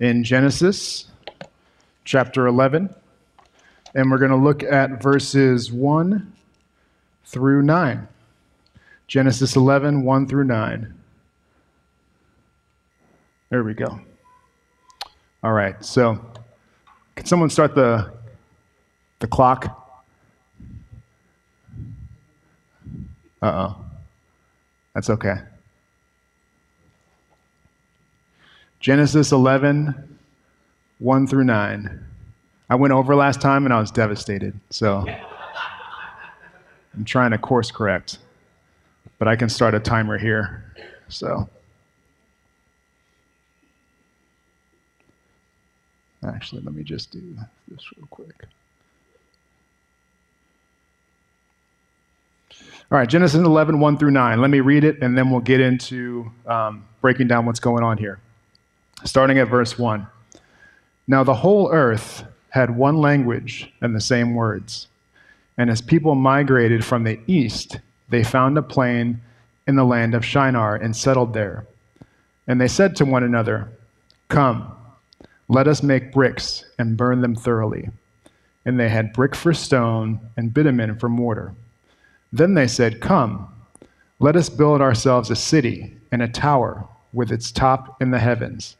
in Genesis chapter 11, and we're going to look at verses 1 through 9. Genesis 11, 1 through 9. There we go. All right, so can someone start the, the clock? Uh oh. That's okay. Genesis 11, 1 through 9. I went over last time and I was devastated. So I'm trying to course correct. But I can start a timer here. So actually, let me just do this real quick. All right, Genesis 11, 1 through 9. Let me read it and then we'll get into um, breaking down what's going on here starting at verse 1. Now the whole earth had one language and the same words. And as people migrated from the east, they found a plain in the land of Shinar and settled there. And they said to one another, Come, let us make bricks and burn them thoroughly. And they had brick for stone and bitumen for mortar. Then they said, Come, let us build ourselves a city and a tower with its top in the heavens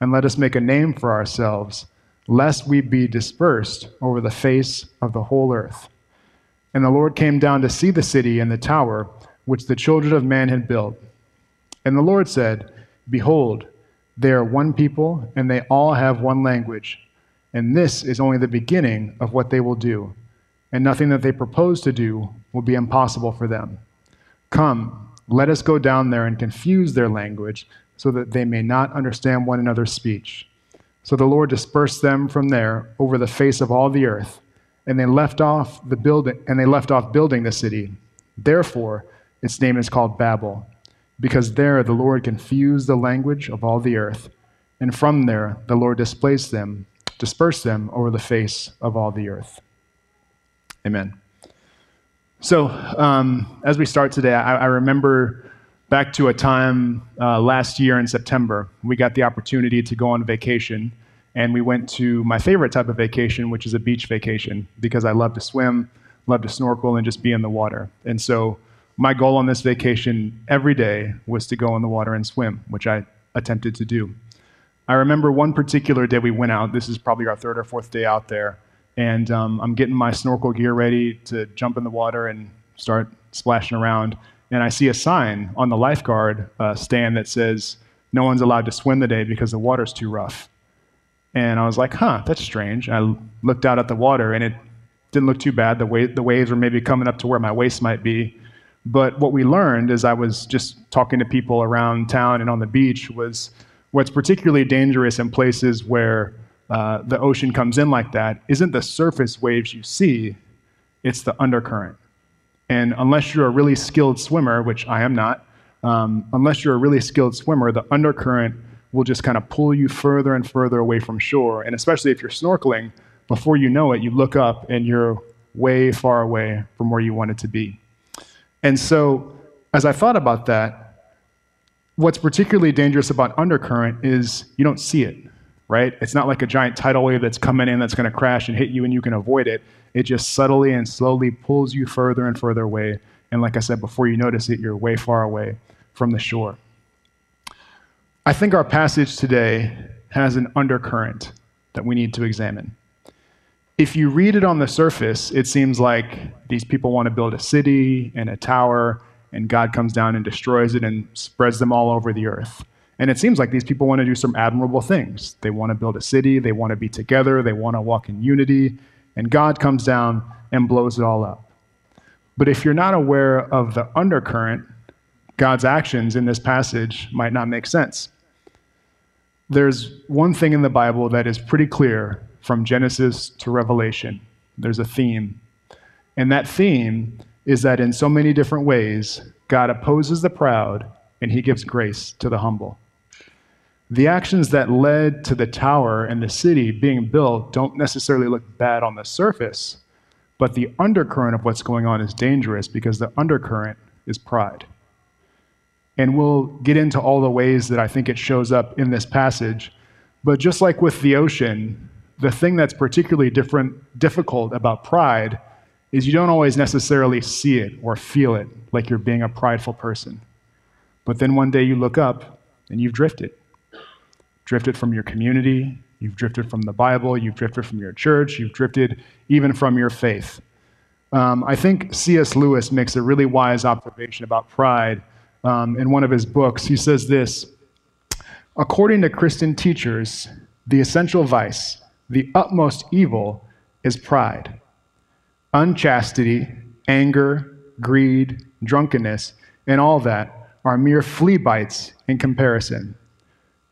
and let us make a name for ourselves, lest we be dispersed over the face of the whole earth. And the Lord came down to see the city and the tower which the children of man had built. And the Lord said, Behold, they are one people, and they all have one language. And this is only the beginning of what they will do. And nothing that they propose to do will be impossible for them. Come, let us go down there and confuse their language so that they may not understand one another's speech. So the Lord dispersed them from there over the face of all the earth, and they left off the building and they left off building the city. Therefore, its name is called Babel, because there the Lord confused the language of all the earth, and from there the Lord displaced them, dispersed them over the face of all the earth. Amen. So, um, as we start today, I, I remember back to a time uh, last year in September. We got the opportunity to go on vacation, and we went to my favorite type of vacation, which is a beach vacation, because I love to swim, love to snorkel, and just be in the water. And so, my goal on this vacation every day was to go in the water and swim, which I attempted to do. I remember one particular day we went out. This is probably our third or fourth day out there. And um, I'm getting my snorkel gear ready to jump in the water and start splashing around and I see a sign on the lifeguard uh, stand that says, No one's allowed to swim today because the water's too rough. And I was like, Huh, that's strange. I looked out at the water and it didn't look too bad. The, wa- the waves were maybe coming up to where my waist might be. But what we learned as I was just talking to people around town and on the beach was what's particularly dangerous in places where uh, the ocean comes in like that isn't the surface waves you see, it's the undercurrent. And unless you're a really skilled swimmer, which I am not, um, unless you're a really skilled swimmer, the undercurrent will just kind of pull you further and further away from shore. And especially if you're snorkeling, before you know it, you look up and you're way far away from where you wanted to be. And so, as I thought about that, what's particularly dangerous about undercurrent is you don't see it, right? It's not like a giant tidal wave that's coming in that's going to crash and hit you and you can avoid it. It just subtly and slowly pulls you further and further away. And like I said, before you notice it, you're way far away from the shore. I think our passage today has an undercurrent that we need to examine. If you read it on the surface, it seems like these people want to build a city and a tower, and God comes down and destroys it and spreads them all over the earth. And it seems like these people want to do some admirable things. They want to build a city, they want to be together, they want to walk in unity, and God comes down and blows it all up. But if you're not aware of the undercurrent, God's actions in this passage might not make sense. There's one thing in the Bible that is pretty clear from Genesis to Revelation. There's a theme. And that theme is that in so many different ways, God opposes the proud and he gives grace to the humble. The actions that led to the tower and the city being built don't necessarily look bad on the surface, but the undercurrent of what's going on is dangerous because the undercurrent is pride. And we'll get into all the ways that I think it shows up in this passage. But just like with the ocean, the thing that's particularly different, difficult about pride is you don't always necessarily see it or feel it like you're being a prideful person. But then one day you look up and you've drifted. Drifted from your community, you've drifted from the Bible, you've drifted from your church, you've drifted even from your faith. Um, I think C.S. Lewis makes a really wise observation about pride um, in one of his books. He says this According to Christian teachers, the essential vice, the utmost evil, is pride. Unchastity, anger, greed, drunkenness, and all that are mere flea bites in comparison.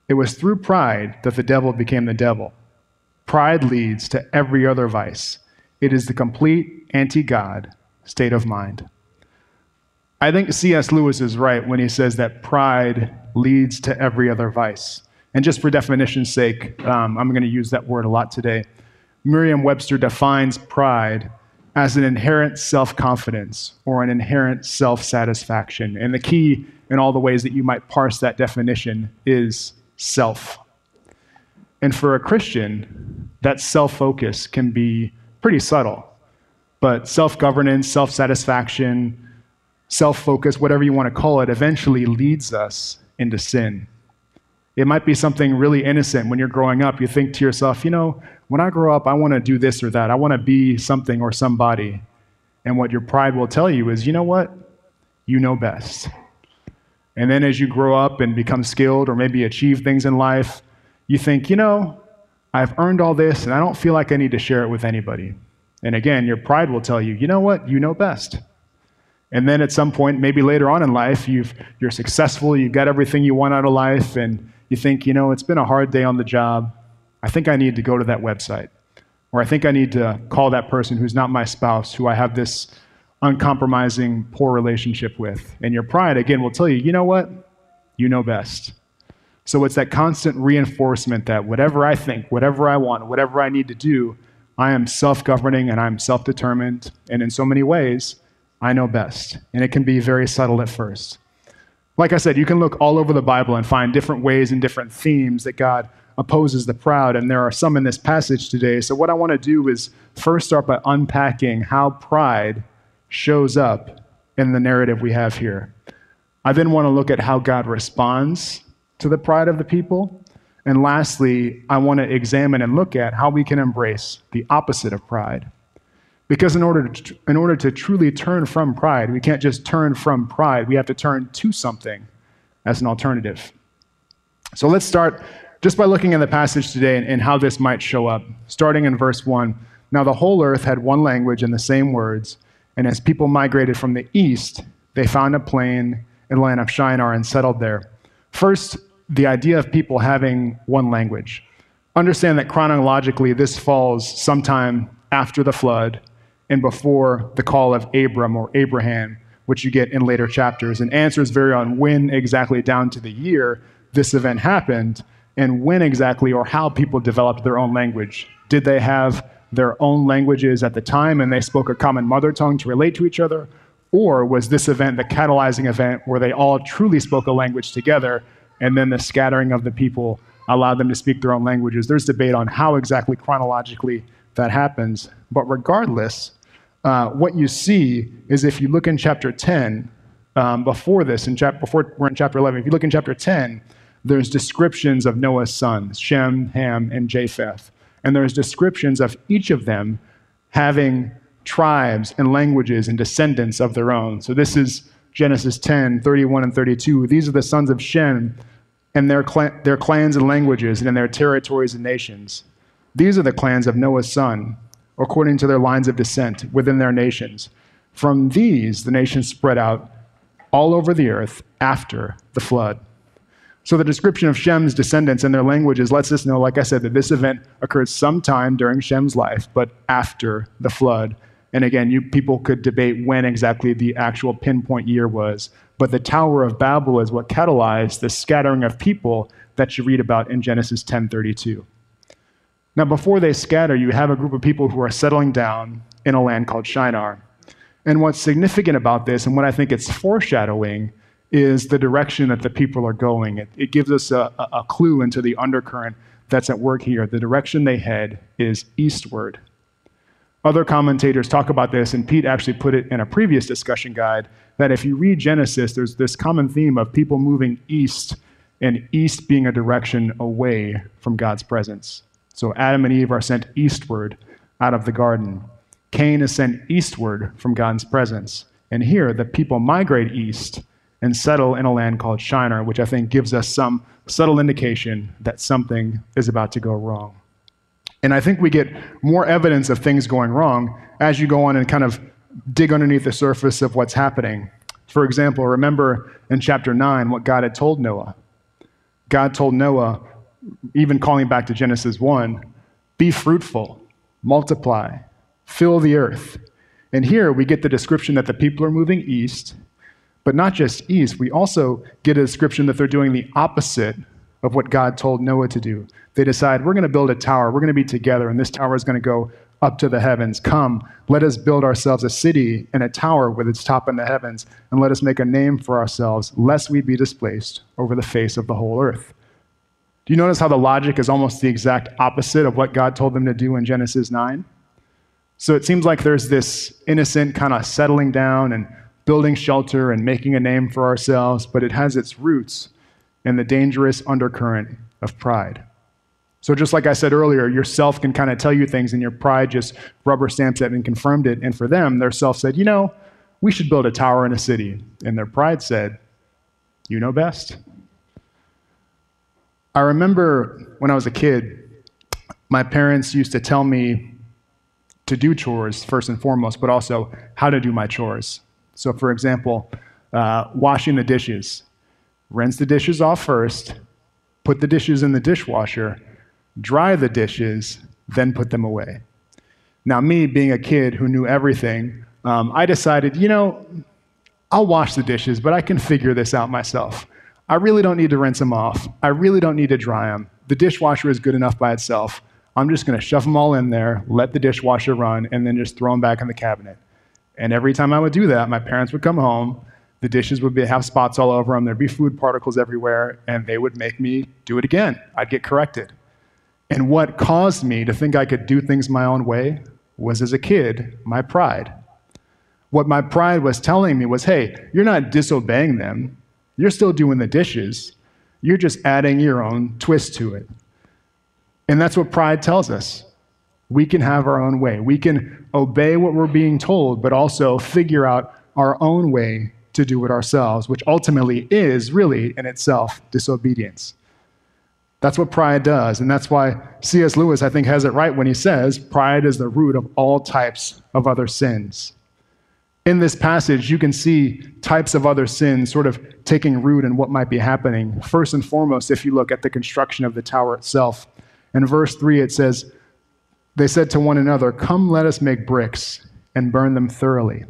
It was through pride that the devil became the devil. Pride leads to every other vice. It is the complete anti God state of mind. I think C.S. Lewis is right when he says that pride leads to every other vice. And just for definition's sake, um, I'm going to use that word a lot today. Merriam Webster defines pride as an inherent self confidence or an inherent self satisfaction. And the key in all the ways that you might parse that definition is self. And for a Christian, that self focus can be pretty subtle. But self governance, self satisfaction, self focus, whatever you want to call it, eventually leads us into sin. It might be something really innocent when you're growing up. You think to yourself, you know, when I grow up, I want to do this or that. I want to be something or somebody. And what your pride will tell you is, you know what? You know best. And then as you grow up and become skilled or maybe achieve things in life, you think, you know, I've earned all this and I don't feel like I need to share it with anybody. And again, your pride will tell you, you know what? You know best. And then at some point, maybe later on in life, you've, you're successful, you've got everything you want out of life, and you think, you know, it's been a hard day on the job. I think I need to go to that website. Or I think I need to call that person who's not my spouse, who I have this uncompromising, poor relationship with. And your pride, again, will tell you, you know what? You know best. So it's that constant reinforcement that whatever I think, whatever I want, whatever I need to do, I am self governing and I'm self determined. And in so many ways, I know best. And it can be very subtle at first. Like I said, you can look all over the Bible and find different ways and different themes that God opposes the proud, and there are some in this passage today. So, what I want to do is first start by unpacking how pride shows up in the narrative we have here. I then want to look at how God responds to the pride of the people. And lastly, I want to examine and look at how we can embrace the opposite of pride. Because in order, to, in order to truly turn from pride, we can't just turn from pride, we have to turn to something as an alternative. So let's start just by looking at the passage today and, and how this might show up. Starting in verse 1 Now the whole earth had one language and the same words, and as people migrated from the east, they found a plain in the land of Shinar and settled there. First, the idea of people having one language. Understand that chronologically, this falls sometime after the flood and before the call of Abram or Abraham, which you get in later chapters. And answers vary on when exactly down to the year this event happened and when exactly or how people developed their own language. Did they have their own languages at the time and they spoke a common mother tongue to relate to each other? Or was this event the catalyzing event where they all truly spoke a language together and then the scattering of the people allowed them to speak their own languages? There's debate on how exactly chronologically that happens. But regardless, uh, what you see is if you look in chapter 10, um, before this, in chap- before we're in chapter 11, if you look in chapter 10, there's descriptions of Noah's sons, Shem, Ham, and Japheth. And there's descriptions of each of them having tribes and languages and descendants of their own. So this is Genesis 10, 31 and 32. These are the sons of Shem and their, cl- their clans and languages and their territories and nations. These are the clans of Noah's son according to their lines of descent within their nations. From these, the nations spread out all over the earth after the flood. So the description of Shem's descendants and their languages lets us know, like I said, that this event occurred sometime during Shem's life, but after the flood. And again, you, people could debate when exactly the actual pinpoint year was. But the Tower of Babel is what catalyzed the scattering of people that you read about in Genesis 10:32. Now, before they scatter, you have a group of people who are settling down in a land called Shinar. And what's significant about this, and what I think it's foreshadowing, is the direction that the people are going. It, it gives us a, a clue into the undercurrent that's at work here. The direction they head is eastward. Other commentators talk about this, and Pete actually put it in a previous discussion guide that if you read Genesis, there's this common theme of people moving east, and east being a direction away from God's presence. So Adam and Eve are sent eastward out of the garden. Cain is sent eastward from God's presence. And here, the people migrate east and settle in a land called Shinar, which I think gives us some subtle indication that something is about to go wrong. And I think we get more evidence of things going wrong as you go on and kind of dig underneath the surface of what's happening. For example, remember in chapter 9 what God had told Noah. God told Noah, even calling back to Genesis 1, be fruitful, multiply, fill the earth. And here we get the description that the people are moving east, but not just east. We also get a description that they're doing the opposite of what God told Noah to do. They decide, we're going to build a tower, we're going to be together, and this tower is going to go up to the heavens. Come, let us build ourselves a city and a tower with its top in the heavens, and let us make a name for ourselves, lest we be displaced over the face of the whole earth. Do you notice how the logic is almost the exact opposite of what God told them to do in Genesis 9? So it seems like there's this innocent kind of settling down and building shelter and making a name for ourselves, but it has its roots in the dangerous undercurrent of pride. So, just like I said earlier, yourself can kind of tell you things, and your pride just rubber stamps it and confirmed it. And for them, their self said, You know, we should build a tower in a city. And their pride said, You know best. I remember when I was a kid, my parents used to tell me to do chores first and foremost, but also how to do my chores. So, for example, uh, washing the dishes. Rinse the dishes off first, put the dishes in the dishwasher, dry the dishes, then put them away. Now, me being a kid who knew everything, um, I decided, you know, I'll wash the dishes, but I can figure this out myself. I really don't need to rinse them off. I really don't need to dry them. The dishwasher is good enough by itself. I'm just going to shove them all in there, let the dishwasher run, and then just throw them back in the cabinet. And every time I would do that, my parents would come home, the dishes would be, have spots all over them, there'd be food particles everywhere, and they would make me do it again. I'd get corrected. And what caused me to think I could do things my own way was, as a kid, my pride. What my pride was telling me was hey, you're not disobeying them, you're still doing the dishes, you're just adding your own twist to it. And that's what pride tells us. We can have our own way. We can obey what we're being told, but also figure out our own way to do it ourselves, which ultimately is really in itself disobedience. That's what pride does. And that's why C.S. Lewis, I think, has it right when he says pride is the root of all types of other sins. In this passage, you can see types of other sins sort of taking root in what might be happening. First and foremost, if you look at the construction of the tower itself. In verse 3, it says, They said to one another, Come, let us make bricks and burn them thoroughly.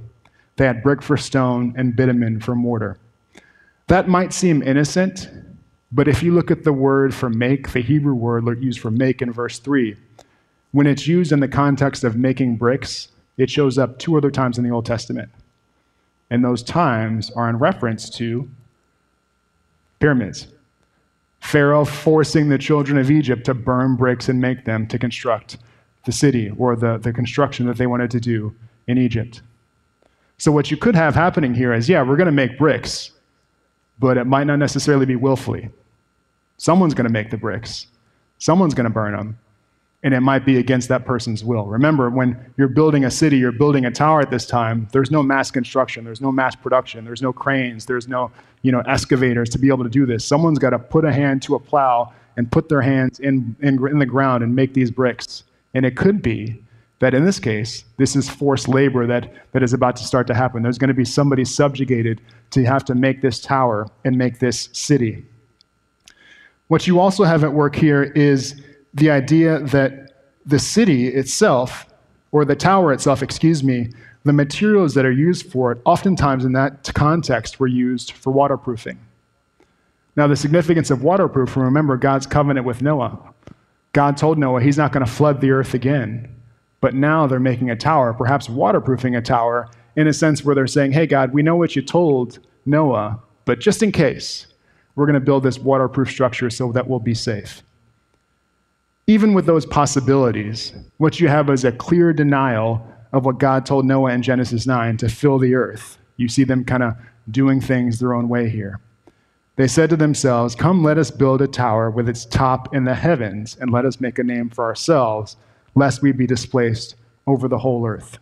They had brick for stone and bitumen for mortar. That might seem innocent, but if you look at the word for make, the Hebrew word used for make in verse 3, when it's used in the context of making bricks, it shows up two other times in the Old Testament. And those times are in reference to pyramids. Pharaoh forcing the children of Egypt to burn bricks and make them to construct the city or the, the construction that they wanted to do in Egypt. So, what you could have happening here is yeah, we're going to make bricks, but it might not necessarily be willfully. Someone's going to make the bricks, someone's going to burn them, and it might be against that person's will. Remember, when you're building a city, you're building a tower at this time, there's no mass construction, there's no mass production, there's no cranes, there's no you know, excavators to be able to do this. Someone's got to put a hand to a plow and put their hands in, in, in the ground and make these bricks. And it could be that in this case, this is forced labor that, that is about to start to happen. There's going to be somebody subjugated to have to make this tower and make this city. What you also have at work here is the idea that the city itself, or the tower itself, excuse me, the materials that are used for it, oftentimes in that context, were used for waterproofing. Now, the significance of waterproofing, remember God's covenant with Noah. God told Noah he's not going to flood the earth again. But now they're making a tower, perhaps waterproofing a tower, in a sense where they're saying, hey, God, we know what you told Noah, but just in case, we're going to build this waterproof structure so that we'll be safe. even with those possibilities, what you have is a clear denial of what God told Noah in Genesis 9 to fill the earth. You see them kind of doing things their own way here. They said to themselves, Come, let us build a tower with its top in the heavens, and let us make a name for ourselves, lest we be displaced over the whole earth.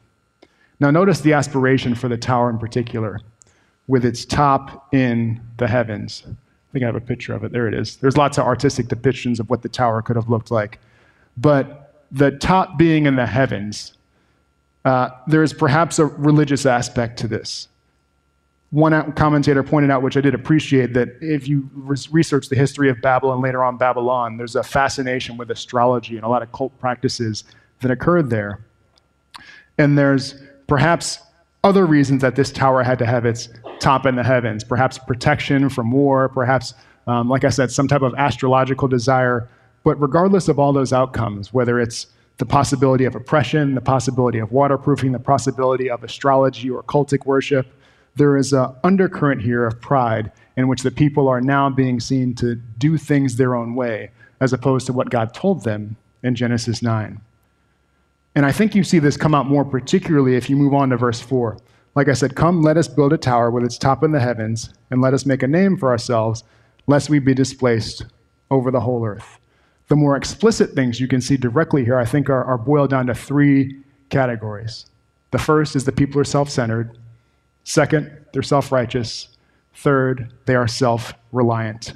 Now, notice the aspiration for the tower in particular, with its top in the heavens. I think I have a picture of it. There it is. There's lots of artistic depictions of what the tower could have looked like. But the top being in the heavens, uh, there is perhaps a religious aspect to this. One commentator pointed out, which I did appreciate, that if you research the history of Babylon, later on Babylon, there's a fascination with astrology and a lot of cult practices that occurred there. And there's perhaps other reasons that this tower had to have its top in the heavens, perhaps protection from war, perhaps, um, like I said, some type of astrological desire. But regardless of all those outcomes, whether it's the possibility of oppression, the possibility of waterproofing, the possibility of astrology or cultic worship, there is an undercurrent here of pride in which the people are now being seen to do things their own way, as opposed to what God told them in Genesis 9. And I think you see this come out more particularly if you move on to verse 4. Like I said, come, let us build a tower with its top in the heavens, and let us make a name for ourselves, lest we be displaced over the whole earth. The more explicit things you can see directly here, I think, are, are boiled down to three categories. The first is the people are self centered. Second, they're self righteous. Third, they are self reliant.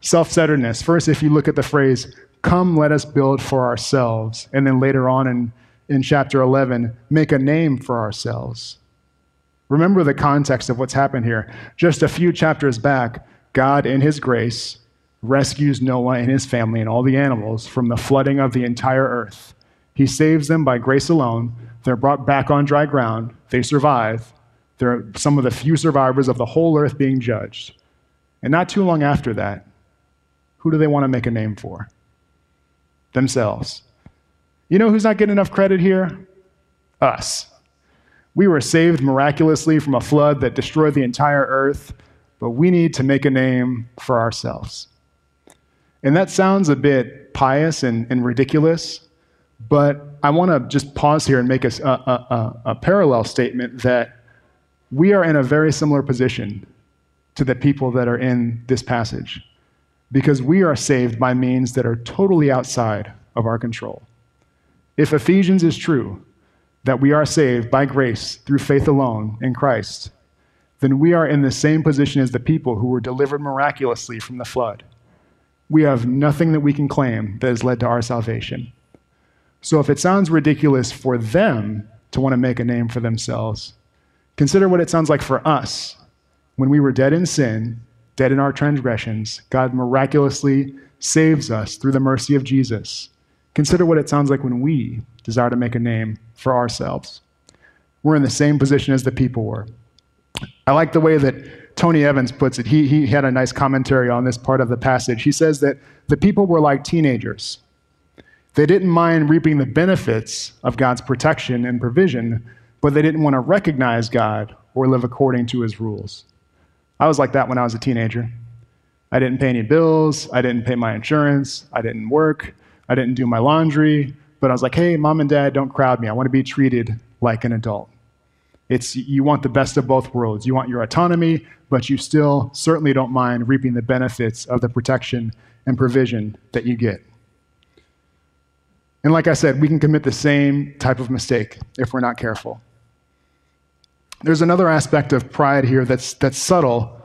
Self centeredness. First, if you look at the phrase, Come, let us build for ourselves. And then later on in, in chapter 11, make a name for ourselves. Remember the context of what's happened here. Just a few chapters back, God, in His grace, rescues Noah and his family and all the animals from the flooding of the entire earth. He saves them by grace alone. They're brought back on dry ground. They survive. They're some of the few survivors of the whole earth being judged. And not too long after that, who do they want to make a name for? themselves. You know who's not getting enough credit here? Us. We were saved miraculously from a flood that destroyed the entire earth, but we need to make a name for ourselves. And that sounds a bit pious and, and ridiculous, but I want to just pause here and make a, a, a, a parallel statement that we are in a very similar position to the people that are in this passage because we are saved by means that are totally outside of our control. If Ephesians is true, that we are saved by grace through faith alone in Christ, then we are in the same position as the people who were delivered miraculously from the flood. We have nothing that we can claim that has led to our salvation. So if it sounds ridiculous for them to want to make a name for themselves, consider what it sounds like for us when we were dead in sin dead in our transgressions, God miraculously saves us through the mercy of Jesus. Consider what it sounds like when we desire to make a name for ourselves. We're in the same position as the people were. I like the way that Tony Evans puts it. He, he had a nice commentary on this part of the passage. He says that the people were like teenagers. They didn't mind reaping the benefits of God's protection and provision, but they didn't want to recognize God or live according to his rules. I was like that when I was a teenager. I didn't pay any bills, I didn't pay my insurance, I didn't work, I didn't do my laundry, but I was like, hey, mom and dad, don't crowd me. I want to be treated like an adult. It's you want the best of both worlds. You want your autonomy, but you still certainly don't mind reaping the benefits of the protection and provision that you get. And like I said, we can commit the same type of mistake if we're not careful. There's another aspect of pride here that's, that's subtle.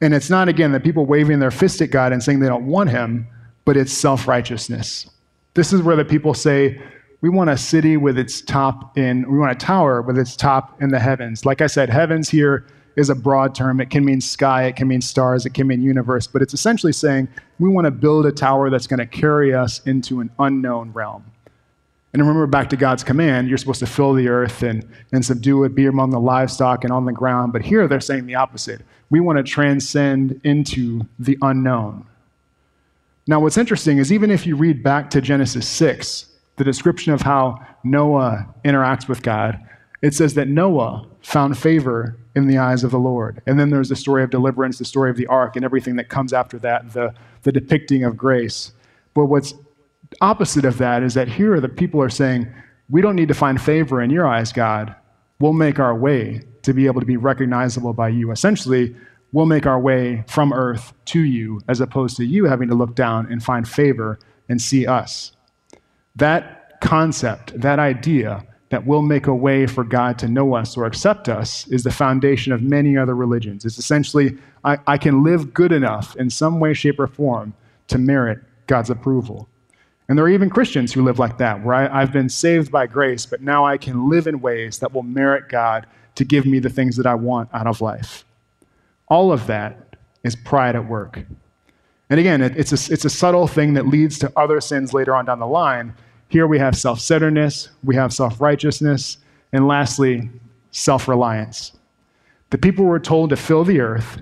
And it's not, again, that people waving their fist at God and saying they don't want Him, but it's self righteousness. This is where the people say, we want a city with its top in, we want a tower with its top in the heavens. Like I said, heavens here is a broad term. It can mean sky, it can mean stars, it can mean universe, but it's essentially saying we want to build a tower that's going to carry us into an unknown realm. And remember back to God's command, you're supposed to fill the earth and, and subdue it, be among the livestock and on the ground. But here they're saying the opposite. We want to transcend into the unknown. Now, what's interesting is even if you read back to Genesis 6, the description of how Noah interacts with God, it says that Noah found favor in the eyes of the Lord. And then there's the story of deliverance, the story of the ark, and everything that comes after that, the, the depicting of grace. But what's opposite of that is that here the people are saying, We don't need to find favor in your eyes, God. We'll make our way to be able to be recognizable by you. Essentially, we'll make our way from earth to you, as opposed to you having to look down and find favor and see us. That concept, that idea that we'll make a way for God to know us or accept us, is the foundation of many other religions. It's essentially, I, I can live good enough in some way, shape, or form to merit God's approval. And there are even Christians who live like that, where I, have been saved by grace, but now I can live in ways that will merit God to give me the things that I want out of life. All of that is pride at work. And again, it, it's, a, it's a subtle thing that leads to other sins later on down the line. Here we have self centeredness, we have self righteousness, and lastly, self reliance. The people were told to fill the earth,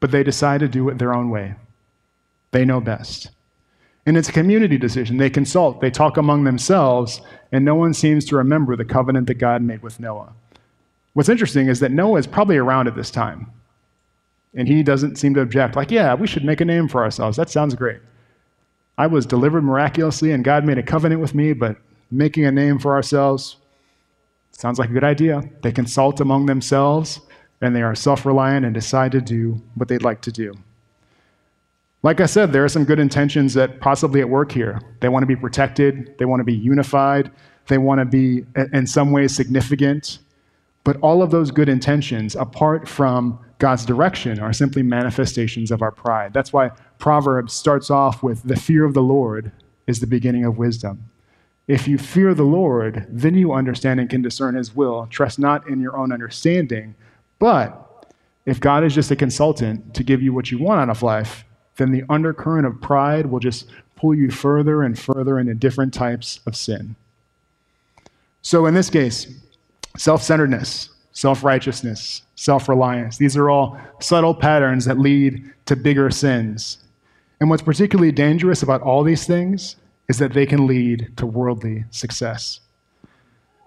but they decide to do it their own way. They know best. And it's a community decision. They consult, they talk among themselves, and no one seems to remember the covenant that God made with Noah. What's interesting is that Noah is probably around at this time. And he doesn't seem to object, like, yeah, we should make a name for ourselves. That sounds great. I was delivered miraculously, and God made a covenant with me, but making a name for ourselves sounds like a good idea. They consult among themselves, and they are self reliant and decide to do what they'd like to do. Like I said, there are some good intentions that possibly at work here. They want to be protected, they want to be unified, they want to be in some ways significant. But all of those good intentions, apart from God's direction, are simply manifestations of our pride. That's why Proverbs starts off with the fear of the Lord is the beginning of wisdom. If you fear the Lord, then you understand and can discern his will. Trust not in your own understanding. But if God is just a consultant to give you what you want out of life, then the undercurrent of pride will just pull you further and further into different types of sin. So, in this case, self centeredness, self righteousness, self reliance, these are all subtle patterns that lead to bigger sins. And what's particularly dangerous about all these things is that they can lead to worldly success.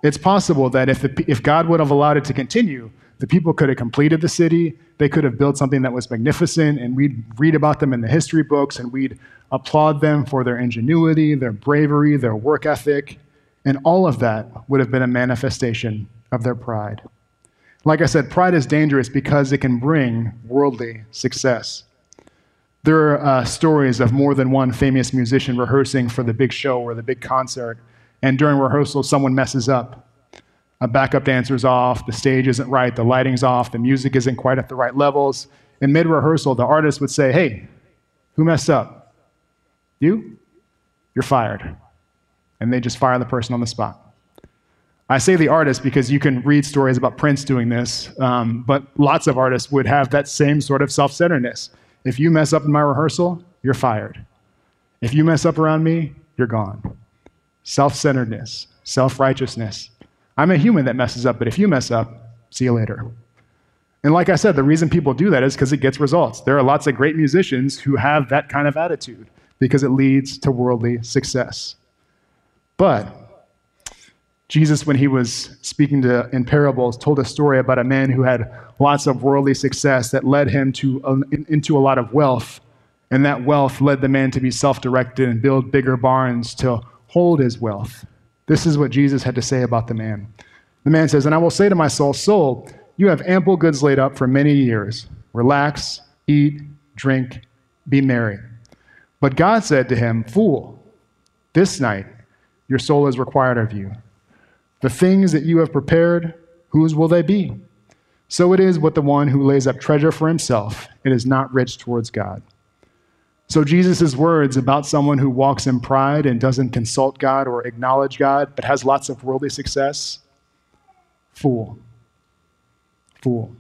It's possible that if, the, if God would have allowed it to continue, the people could have completed the city. They could have built something that was magnificent, and we'd read about them in the history books, and we'd applaud them for their ingenuity, their bravery, their work ethic, and all of that would have been a manifestation of their pride. Like I said, pride is dangerous because it can bring worldly success. There are uh, stories of more than one famous musician rehearsing for the big show or the big concert, and during rehearsal, someone messes up a backup dancer's off, the stage isn't right, the lighting's off, the music isn't quite at the right levels. In mid rehearsal, the artist would say, Hey, who messed up? You? You're fired. And they just fire the person on the spot. I say the artist because you can read stories about Prince doing this, um, but lots of artists would have that same sort of self centeredness. If you mess up in my rehearsal, you're fired. If you mess up around me, you're gone. Self centeredness, self righteousness, I'm a human that messes up, but if you mess up, see you later. And like I said, the reason people do that is because it gets results. There are lots of great musicians who have that kind of attitude because it leads to worldly success. But Jesus, when he was speaking to, in parables, told a story about a man who had lots of worldly success that led him to, uh, into a lot of wealth. And that wealth led the man to be self directed and build bigger barns to hold his wealth. This is what Jesus had to say about the man. The man says, And I will say to my soul, Soul, you have ample goods laid up for many years. Relax, eat, drink, be merry. But God said to him, Fool, this night your soul is required of you. The things that you have prepared, whose will they be? So it is with the one who lays up treasure for himself and is not rich towards God. So, Jesus' words about someone who walks in pride and doesn't consult God or acknowledge God, but has lots of worldly success fool. Fool.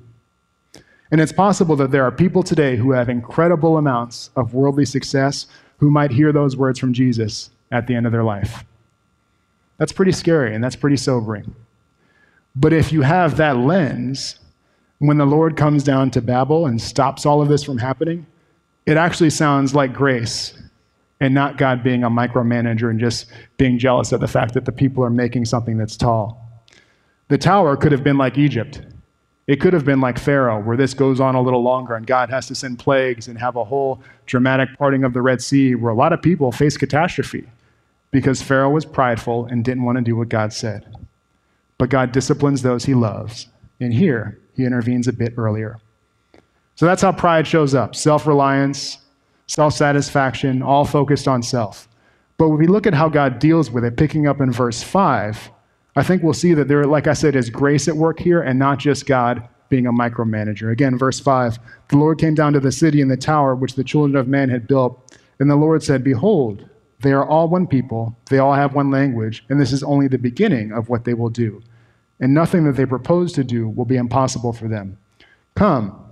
And it's possible that there are people today who have incredible amounts of worldly success who might hear those words from Jesus at the end of their life. That's pretty scary and that's pretty sobering. But if you have that lens, when the Lord comes down to Babel and stops all of this from happening, it actually sounds like grace and not God being a micromanager and just being jealous of the fact that the people are making something that's tall. The tower could have been like Egypt. It could have been like Pharaoh, where this goes on a little longer and God has to send plagues and have a whole dramatic parting of the Red Sea where a lot of people face catastrophe because Pharaoh was prideful and didn't want to do what God said. But God disciplines those he loves. And here, he intervenes a bit earlier. So that's how pride shows up self reliance, self satisfaction, all focused on self. But when we look at how God deals with it, picking up in verse 5, I think we'll see that there, like I said, is grace at work here and not just God being a micromanager. Again, verse 5 The Lord came down to the city and the tower which the children of man had built, and the Lord said, Behold, they are all one people, they all have one language, and this is only the beginning of what they will do. And nothing that they propose to do will be impossible for them. Come,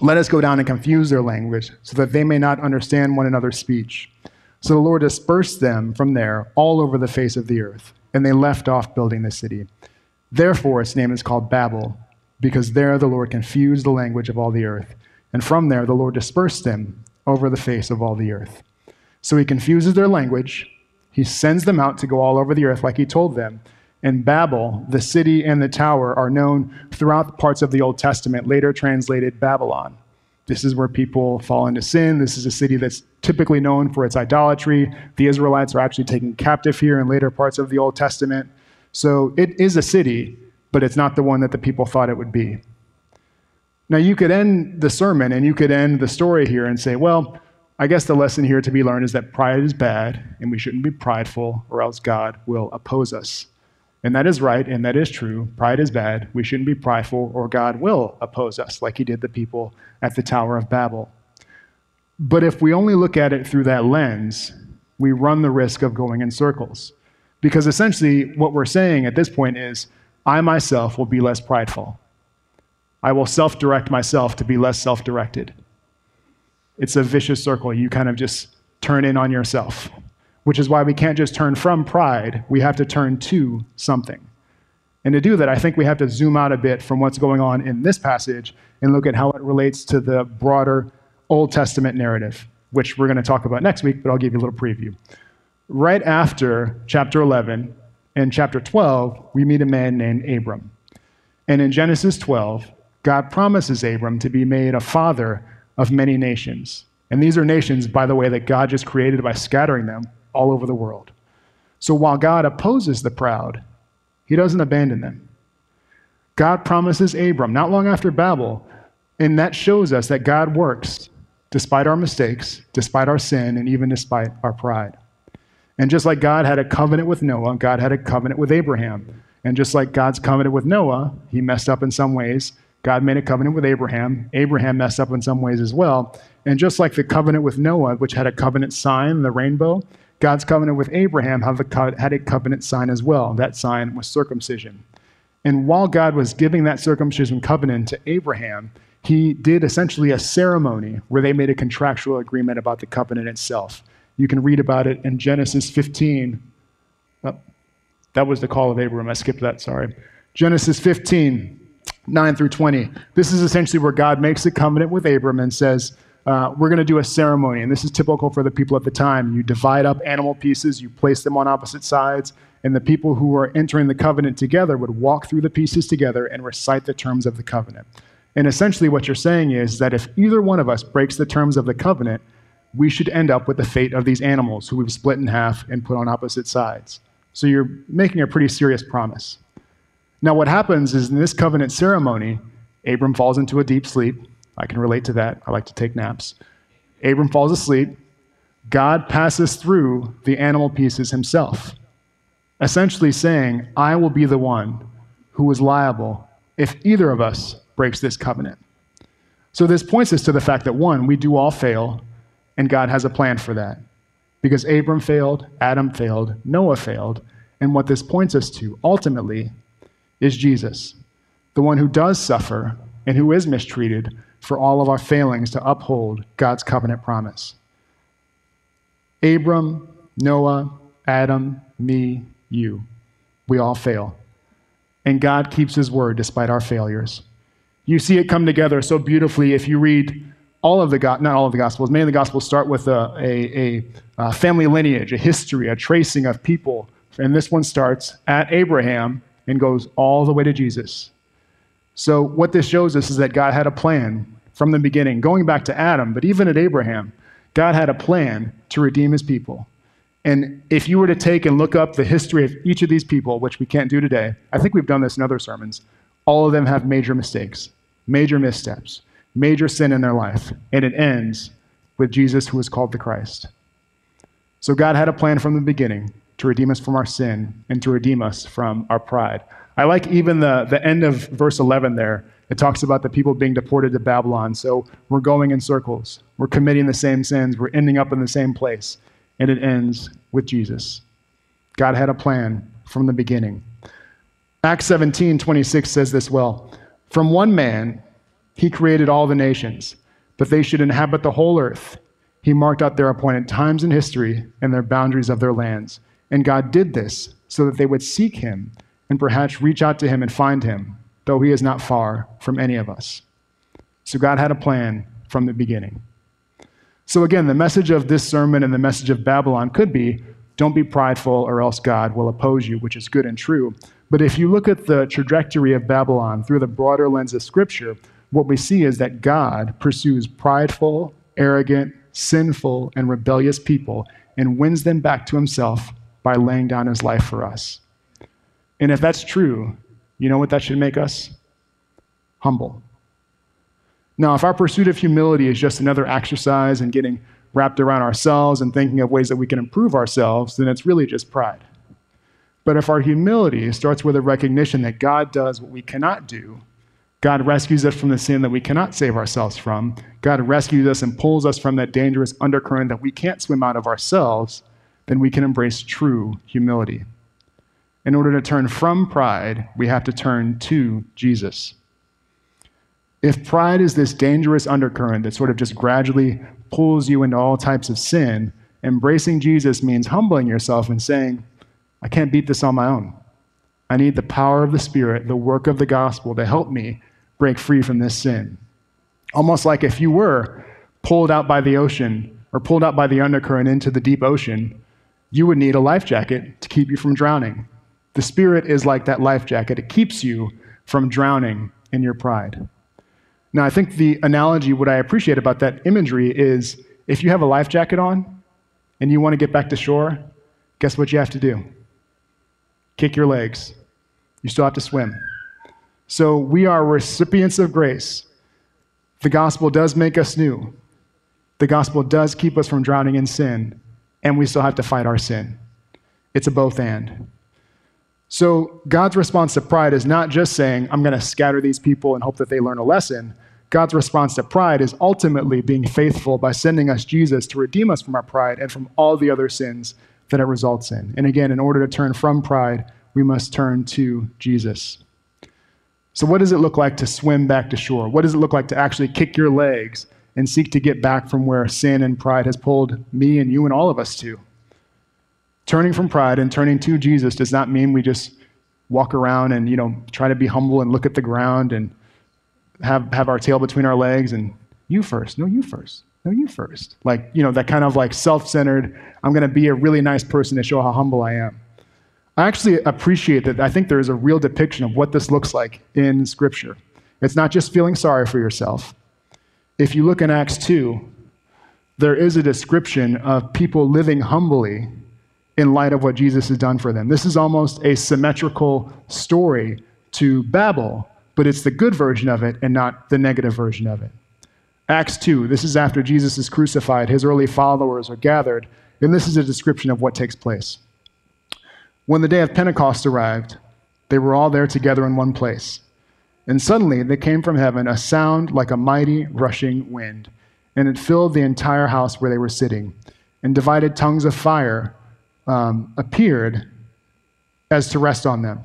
let us go down and confuse their language, so that they may not understand one another's speech. So the Lord dispersed them from there all over the face of the earth, and they left off building the city. Therefore, its name is called Babel, because there the Lord confused the language of all the earth. And from there the Lord dispersed them over the face of all the earth. So he confuses their language. He sends them out to go all over the earth, like he told them. And Babel, the city and the tower, are known throughout parts of the Old Testament, later translated Babylon. This is where people fall into sin. This is a city that's typically known for its idolatry. The Israelites are actually taken captive here in later parts of the Old Testament. So it is a city, but it's not the one that the people thought it would be. Now, you could end the sermon and you could end the story here and say, well, I guess the lesson here to be learned is that pride is bad and we shouldn't be prideful or else God will oppose us. And that is right and that is true. Pride is bad. We shouldn't be prideful or God will oppose us like he did the people at the Tower of Babel. But if we only look at it through that lens, we run the risk of going in circles. Because essentially, what we're saying at this point is, I myself will be less prideful. I will self direct myself to be less self directed it's a vicious circle. You kind of just turn in on yourself, which is why we can't just turn from pride. We have to turn to something. And to do that, I think we have to zoom out a bit from what's going on in this passage and look at how it relates to the broader Old Testament narrative, which we're going to talk about next week, but I'll give you a little preview. Right after chapter 11 and chapter 12, we meet a man named Abram. And in Genesis 12, God promises Abram to be made a father of many nations. And these are nations, by the way, that God just created by scattering them all over the world. So while God opposes the proud, he doesn't abandon them. God promises Abram, not long after Babel, and that shows us that God works despite our mistakes, despite our sin, and even despite our pride. And just like God had a covenant with Noah, God had a covenant with Abraham. And just like God's covenant with Noah, he messed up in some ways, God made a covenant with Abraham. Abraham messed up in some ways as well. And just like the covenant with Noah, which had a covenant sign, the rainbow, God's covenant with Abraham had a covenant sign as well. That sign was circumcision. And while God was giving that circumcision covenant to Abraham, he did essentially a ceremony where they made a contractual agreement about the covenant itself. You can read about it in Genesis 15. Oh, that was the call of Abraham. I skipped that, sorry. Genesis 15, 9 through 20. This is essentially where God makes a covenant with Abram and says, uh, We're going to do a ceremony. And this is typical for the people at the time. You divide up animal pieces, you place them on opposite sides, and the people who are entering the covenant together would walk through the pieces together and recite the terms of the covenant. And essentially, what you're saying is that if either one of us breaks the terms of the covenant, we should end up with the fate of these animals who we've split in half and put on opposite sides. So you're making a pretty serious promise. Now, what happens is in this covenant ceremony, Abram falls into a deep sleep. I can relate to that. I like to take naps. Abram falls asleep. God passes through the animal pieces himself, essentially saying, I will be the one who is liable if either of us breaks this covenant. So, this points us to the fact that one, we do all fail, and God has a plan for that. Because Abram failed, Adam failed, Noah failed, and what this points us to ultimately is Jesus, the one who does suffer and who is mistreated for all of our failings to uphold God's covenant promise. Abram, Noah, Adam, me, you, we all fail. And God keeps his word despite our failures. You see it come together so beautifully if you read all of the not all of the gospels many of the gospels start with a, a, a, family lineage a history a tracing of people and this one starts at abraham and goes all the way to Jesus. So, what this shows us is that God had a plan from the beginning, going back to Adam, but even at Abraham, God had a plan to redeem his people. And if you were to take and look up the history of each of these people, which we can't do today, I think we've done this in other sermons, all of them have major mistakes, major missteps, major sin in their life. And it ends with Jesus, who is called the Christ. So God had a plan from the beginning to redeem us from our sin and to redeem us from our pride. I like even the, the end of verse 11 there. It talks about the people being deported to Babylon. So we're going in circles. We're committing the same sins. We're ending up in the same place. And it ends with Jesus. God had a plan from the beginning. Acts 17 26 says this well From one man, he created all the nations, that they should inhabit the whole earth. He marked out their appointed times in history and their boundaries of their lands. And God did this so that they would seek him and perhaps reach out to him and find him, though he is not far from any of us. So God had a plan from the beginning. So, again, the message of this sermon and the message of Babylon could be don't be prideful, or else God will oppose you, which is good and true. But if you look at the trajectory of Babylon through the broader lens of Scripture, what we see is that God pursues prideful, arrogant, sinful, and rebellious people and wins them back to himself by laying down his life for us. And if that's true, you know what that should make us? Humble. Now, if our pursuit of humility is just another exercise in getting wrapped around ourselves and thinking of ways that we can improve ourselves, then it's really just pride. But if our humility starts with a recognition that God does what we cannot do, God rescues us from the sin that we cannot save ourselves from, God rescues us and pulls us from that dangerous undercurrent that we can't swim out of ourselves, then we can embrace true humility. In order to turn from pride, we have to turn to Jesus. If pride is this dangerous undercurrent that sort of just gradually pulls you into all types of sin, embracing Jesus means humbling yourself and saying, I can't beat this on my own. I need the power of the Spirit, the work of the gospel to help me break free from this sin. Almost like if you were pulled out by the ocean or pulled out by the undercurrent into the deep ocean, you would need a life jacket to keep you from drowning. The Spirit is like that life jacket, it keeps you from drowning in your pride. Now, I think the analogy, what I appreciate about that imagery is if you have a life jacket on and you want to get back to shore, guess what you have to do? Kick your legs. You still have to swim. So we are recipients of grace. The gospel does make us new. The gospel does keep us from drowning in sin, and we still have to fight our sin. It's a both and. So, God's response to pride is not just saying, I'm going to scatter these people and hope that they learn a lesson. God's response to pride is ultimately being faithful by sending us Jesus to redeem us from our pride and from all the other sins that it results in. And again, in order to turn from pride, we must turn to Jesus. So, what does it look like to swim back to shore? What does it look like to actually kick your legs and seek to get back from where sin and pride has pulled me and you and all of us to? Turning from pride and turning to Jesus does not mean we just walk around and, you know, try to be humble and look at the ground and have, have our tail between our legs and you first. No, you first. No, you first. Like, you know, that kind of like self centered, I'm going to be a really nice person to show how humble I am. I actually appreciate that. I think there is a real depiction of what this looks like in Scripture. It's not just feeling sorry for yourself. If you look in Acts 2, there is a description of people living humbly in light of what Jesus has done for them. This is almost a symmetrical story to Babel, but it's the good version of it and not the negative version of it. Acts 2, this is after Jesus is crucified, his early followers are gathered, and this is a description of what takes place. When the day of Pentecost arrived, they were all there together in one place. And suddenly there came from heaven a sound like a mighty rushing wind, and it filled the entire house where they were sitting. And divided tongues of fire um, appeared as to rest on them.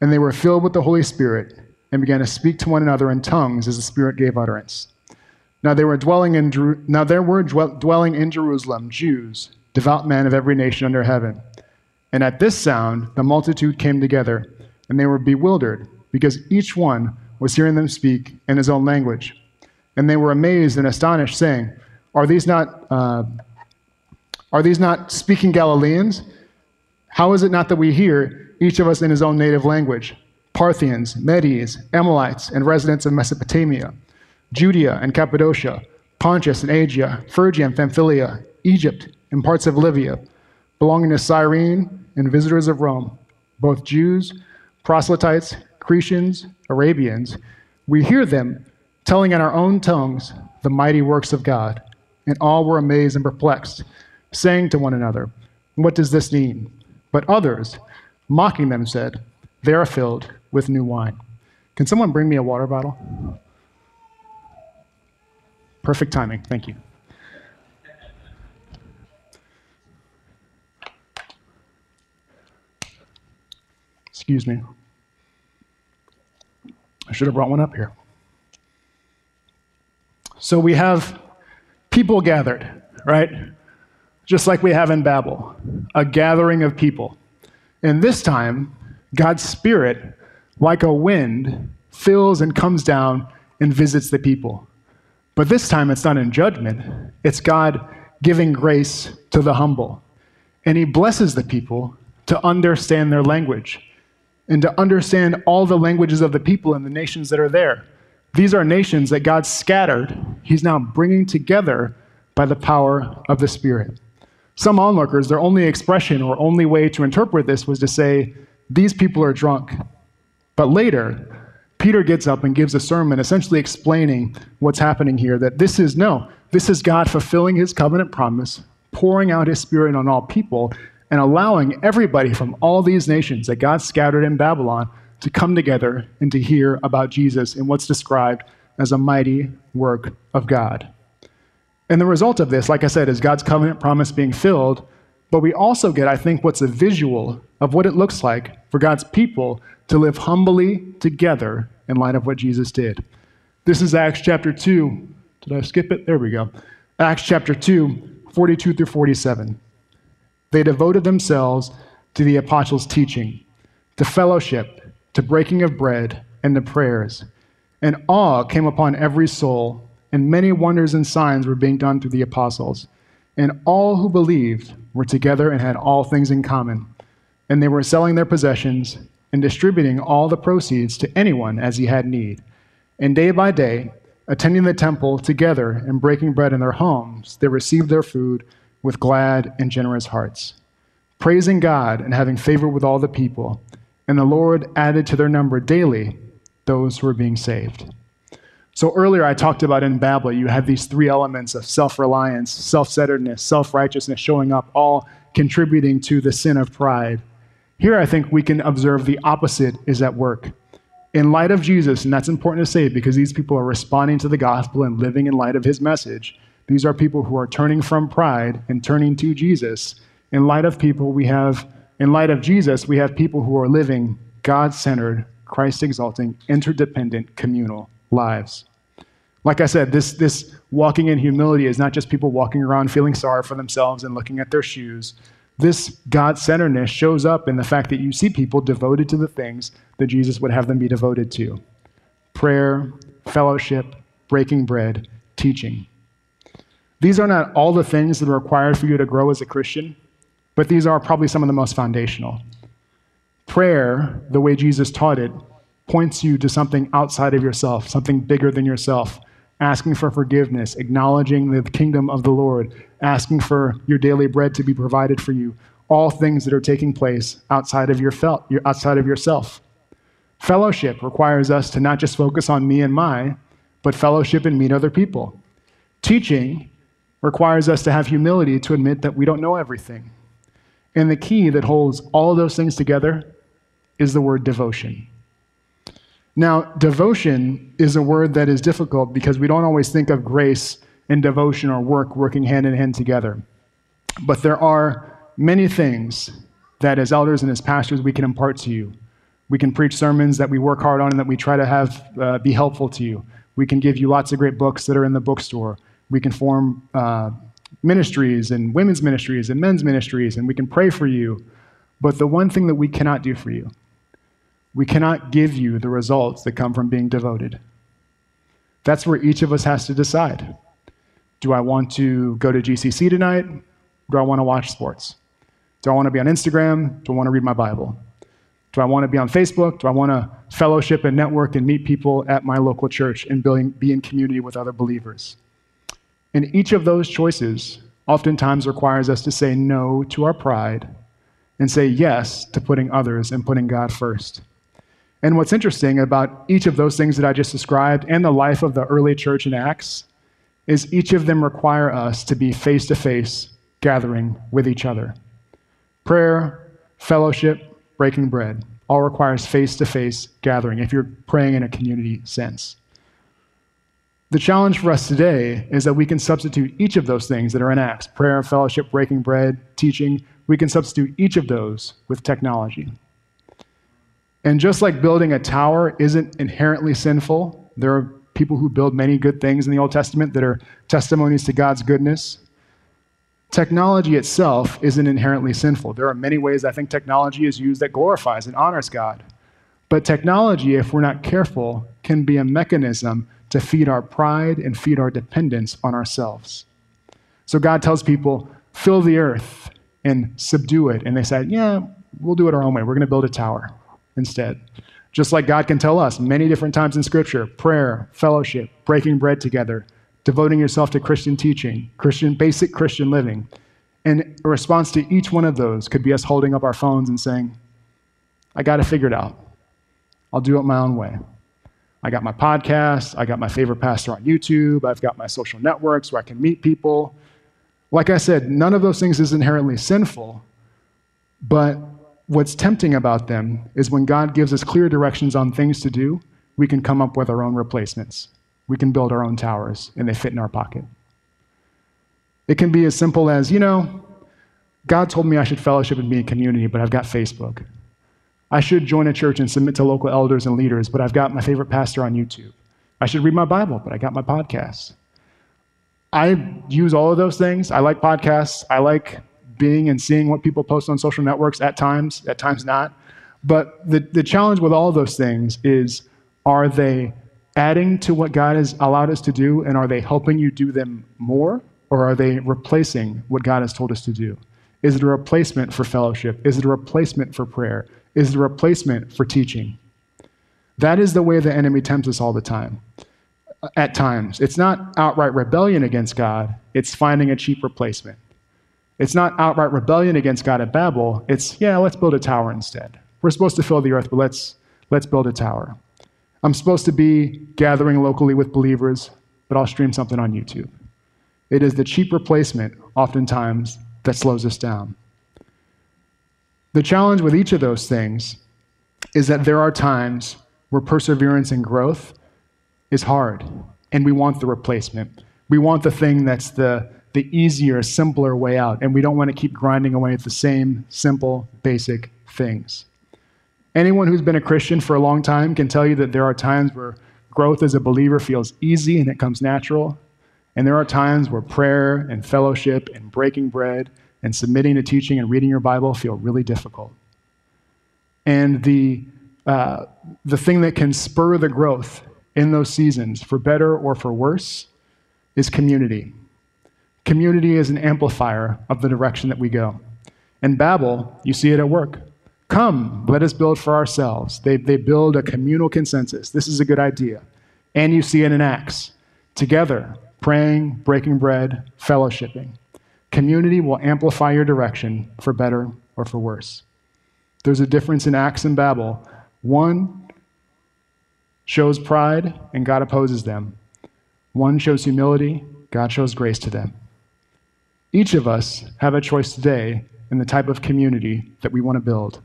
And they were filled with the Holy Spirit and began to speak to one another in tongues as the Spirit gave utterance. Now, they were dwelling in, now there were dwelling in Jerusalem Jews, devout men of every nation under heaven. And at this sound, the multitude came together, and they were bewildered, because each one was hearing them speak in his own language. And they were amazed and astonished, saying, Are these not uh, are these not speaking Galileans? How is it not that we hear, each of us in his own native language? Parthians, Medes, Elamites, and residents of Mesopotamia, Judea and Cappadocia, Pontus and Asia, Phrygia and Pamphylia, Egypt, and parts of Libya, belonging to Cyrene and visitors of Rome, both Jews, proselytes, Cretians, Arabians, we hear them telling in our own tongues the mighty works of God. And all were amazed and perplexed, saying to one another, What does this mean? But others, mocking them, said, They are filled with new wine. Can someone bring me a water bottle? Perfect timing. Thank you. Excuse me. I should have brought one up here. So we have people gathered, right? Just like we have in Babel, a gathering of people. And this time, God's Spirit, like a wind, fills and comes down and visits the people. But this time, it's not in judgment, it's God giving grace to the humble. And He blesses the people to understand their language and to understand all the languages of the people and the nations that are there. These are nations that God scattered, He's now bringing together by the power of the Spirit. Some onlookers, their only expression or only way to interpret this was to say, These people are drunk. But later, Peter gets up and gives a sermon essentially explaining what's happening here that this is no, this is God fulfilling his covenant promise, pouring out his spirit on all people, and allowing everybody from all these nations that God scattered in Babylon to come together and to hear about Jesus in what's described as a mighty work of God. And the result of this, like I said, is God's covenant promise being filled, but we also get, I think, what's a visual of what it looks like for God's people to live humbly together in light of what Jesus did. This is Acts chapter 2. Did I skip it? There we go. Acts chapter 2, 42 through 47. They devoted themselves to the apostles' teaching, to fellowship, to breaking of bread, and to prayers. And awe came upon every soul, and many wonders and signs were being done through the apostles. And all who believed were together and had all things in common. And they were selling their possessions and distributing all the proceeds to anyone as he had need. And day by day, attending the temple together and breaking bread in their homes, they received their food with glad and generous hearts, praising God and having favor with all the people. And the Lord added to their number daily those who were being saved. So earlier I talked about in Babel, you had these three elements of self reliance, self centeredness, self righteousness showing up, all contributing to the sin of pride. Here I think we can observe the opposite is at work. In light of Jesus, and that's important to say because these people are responding to the gospel and living in light of his message, these are people who are turning from pride and turning to Jesus. In light of people, we have in light of Jesus, we have people who are living God centered, Christ exalting, interdependent, communal lives. Like I said, this, this walking in humility is not just people walking around feeling sorry for themselves and looking at their shoes. This God centeredness shows up in the fact that you see people devoted to the things that Jesus would have them be devoted to prayer, fellowship, breaking bread, teaching. These are not all the things that are required for you to grow as a Christian, but these are probably some of the most foundational. Prayer, the way Jesus taught it, points you to something outside of yourself, something bigger than yourself, asking for forgiveness, acknowledging the kingdom of the Lord, asking for your daily bread to be provided for you, all things that are taking place outside of, your felt, outside of yourself. Fellowship requires us to not just focus on me and my, but fellowship and meet other people. Teaching requires us to have humility to admit that we don't know everything. And the key that holds all those things together is the word devotion. Now, devotion is a word that is difficult because we don't always think of grace and devotion or work working hand in hand together. But there are many things that, as elders and as pastors, we can impart to you. We can preach sermons that we work hard on and that we try to have uh, be helpful to you. We can give you lots of great books that are in the bookstore. We can form uh, ministries and women's ministries and men's ministries, and we can pray for you. But the one thing that we cannot do for you, we cannot give you the results that come from being devoted. That's where each of us has to decide. Do I want to go to GCC tonight? Do I want to watch sports? Do I want to be on Instagram? Do I want to read my Bible? Do I want to be on Facebook? Do I want to fellowship and network and meet people at my local church and be in community with other believers? And each of those choices oftentimes requires us to say no to our pride and say yes to putting others and putting God first. And what's interesting about each of those things that I just described and the life of the early church in Acts is each of them require us to be face to face gathering with each other. Prayer, fellowship, breaking bread all requires face to face gathering if you're praying in a community sense. The challenge for us today is that we can substitute each of those things that are in Acts prayer, fellowship, breaking bread, teaching we can substitute each of those with technology. And just like building a tower isn't inherently sinful, there are people who build many good things in the Old Testament that are testimonies to God's goodness. Technology itself isn't inherently sinful. There are many ways I think technology is used that glorifies and honors God. But technology, if we're not careful, can be a mechanism to feed our pride and feed our dependence on ourselves. So God tells people, fill the earth and subdue it. And they said, yeah, we'll do it our own way. We're going to build a tower instead. Just like God can tell us many different times in Scripture prayer, fellowship, breaking bread together, devoting yourself to Christian teaching, Christian, basic Christian living. And a response to each one of those could be us holding up our phones and saying, I got it out. I'll do it my own way. I got my podcast, I got my favorite pastor on YouTube, I've got my social networks where I can meet people. Like I said, none of those things is inherently sinful, but what's tempting about them is when God gives us clear directions on things to do, we can come up with our own replacements. We can build our own towers, and they fit in our pocket. It can be as simple as, you know, God told me I should fellowship and be in community, but I've got Facebook. I should join a church and submit to local elders and leaders, but I've got my favorite pastor on YouTube. I should read my Bible, but I got my podcast. I use all of those things. I like podcasts. I like being and seeing what people post on social networks at times, at times not. But the, the challenge with all those things is are they adding to what God has allowed us to do, and are they helping you do them more, or are they replacing what God has told us to do? Is it a replacement for fellowship? Is it a replacement for prayer? Is it a replacement for teaching? That is the way the enemy tempts us all the time at times. It's not outright rebellion against God, it's finding a cheap replacement. It's not outright rebellion against God at Babel. It's, yeah, let's build a tower instead. We're supposed to fill the earth, but let's, let's build a tower. I'm supposed to be gathering locally with believers, but I'll stream something on YouTube. It is the cheap replacement, oftentimes, that slows us down. The challenge with each of those things is that there are times where perseverance and growth is hard, and we want the replacement. We want the thing that's the, the easier, simpler way out, and we don't want to keep grinding away at the same simple, basic things. Anyone who's been a Christian for a long time can tell you that there are times where growth as a believer feels easy and it comes natural, and there are times where prayer and fellowship and breaking bread and submitting to teaching and reading your Bible feel really difficult. And the, uh, the thing that can spur the growth in those seasons, for better or for worse, is community. Community is an amplifier of the direction that we go. In Babel, you see it at work. Come, let us build for ourselves. They, they build a communal consensus. This is a good idea. And you see it in Acts. Together, praying, breaking bread, fellowshipping. Community will amplify your direction for better or for worse. There's a difference in Acts and Babel. One shows pride, and God opposes them. One shows humility, God shows grace to them. Each of us have a choice today in the type of community that we want to build.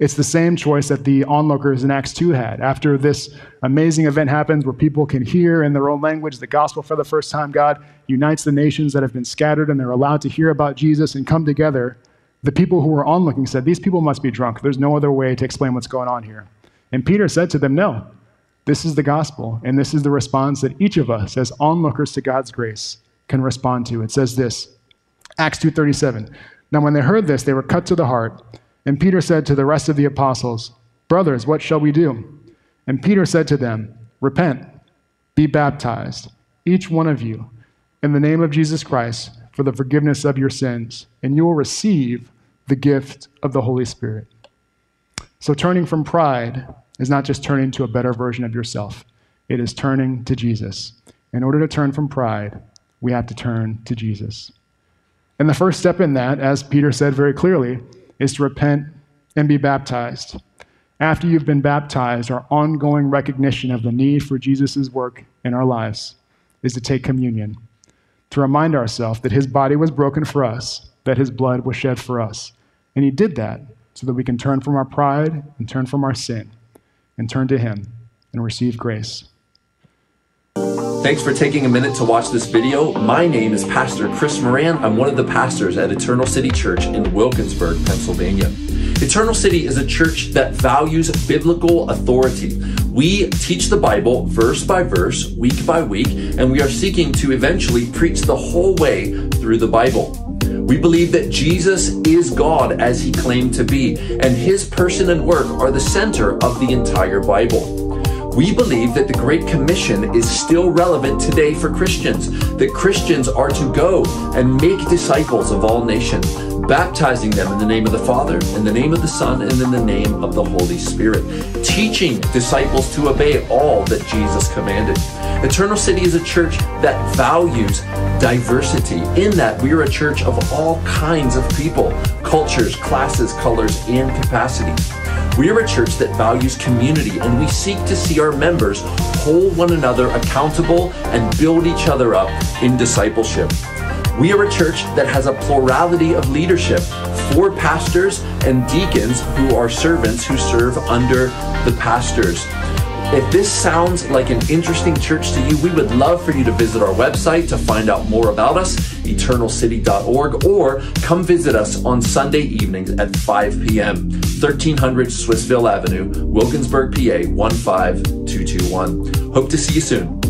It's the same choice that the onlookers in Acts 2 had. After this amazing event happens where people can hear in their own language the gospel for the first time, God unites the nations that have been scattered and they're allowed to hear about Jesus and come together. The people who were onlooking said, These people must be drunk. There's no other way to explain what's going on here. And Peter said to them, No, this is the gospel, and this is the response that each of us, as onlookers to God's grace, can respond to. It says this Acts 2:37. Now when they heard this, they were cut to the heart, and Peter said to the rest of the apostles, "Brothers, what shall we do?" And Peter said to them, "Repent, be baptized, each one of you, in the name of Jesus Christ for the forgiveness of your sins, and you will receive the gift of the Holy Spirit." So turning from pride is not just turning to a better version of yourself, it is turning to Jesus. In order to turn from pride, we have to turn to Jesus. And the first step in that, as Peter said very clearly, is to repent and be baptized. After you've been baptized, our ongoing recognition of the need for Jesus' work in our lives is to take communion, to remind ourselves that his body was broken for us, that his blood was shed for us. And he did that so that we can turn from our pride and turn from our sin and turn to him and receive grace. Thanks for taking a minute to watch this video. My name is Pastor Chris Moran. I'm one of the pastors at Eternal City Church in Wilkinsburg, Pennsylvania. Eternal City is a church that values biblical authority. We teach the Bible verse by verse, week by week, and we are seeking to eventually preach the whole way through the Bible. We believe that Jesus is God as he claimed to be, and his person and work are the center of the entire Bible. We believe that the Great Commission is still relevant today for Christians, that Christians are to go and make disciples of all nations, baptizing them in the name of the Father, in the name of the Son, and in the name of the Holy Spirit, teaching disciples to obey all that Jesus commanded. Eternal City is a church that values diversity, in that we are a church of all kinds of people, cultures, classes, colors, and capacities. We are a church that values community and we seek to see our members hold one another accountable and build each other up in discipleship. We are a church that has a plurality of leadership, four pastors and deacons who are servants who serve under the pastors. If this sounds like an interesting church to you, we would love for you to visit our website to find out more about us, eternalcity.org, or come visit us on Sunday evenings at 5 p.m., 1300 Swissvale Avenue, Wilkinsburg, PA 15221. Hope to see you soon.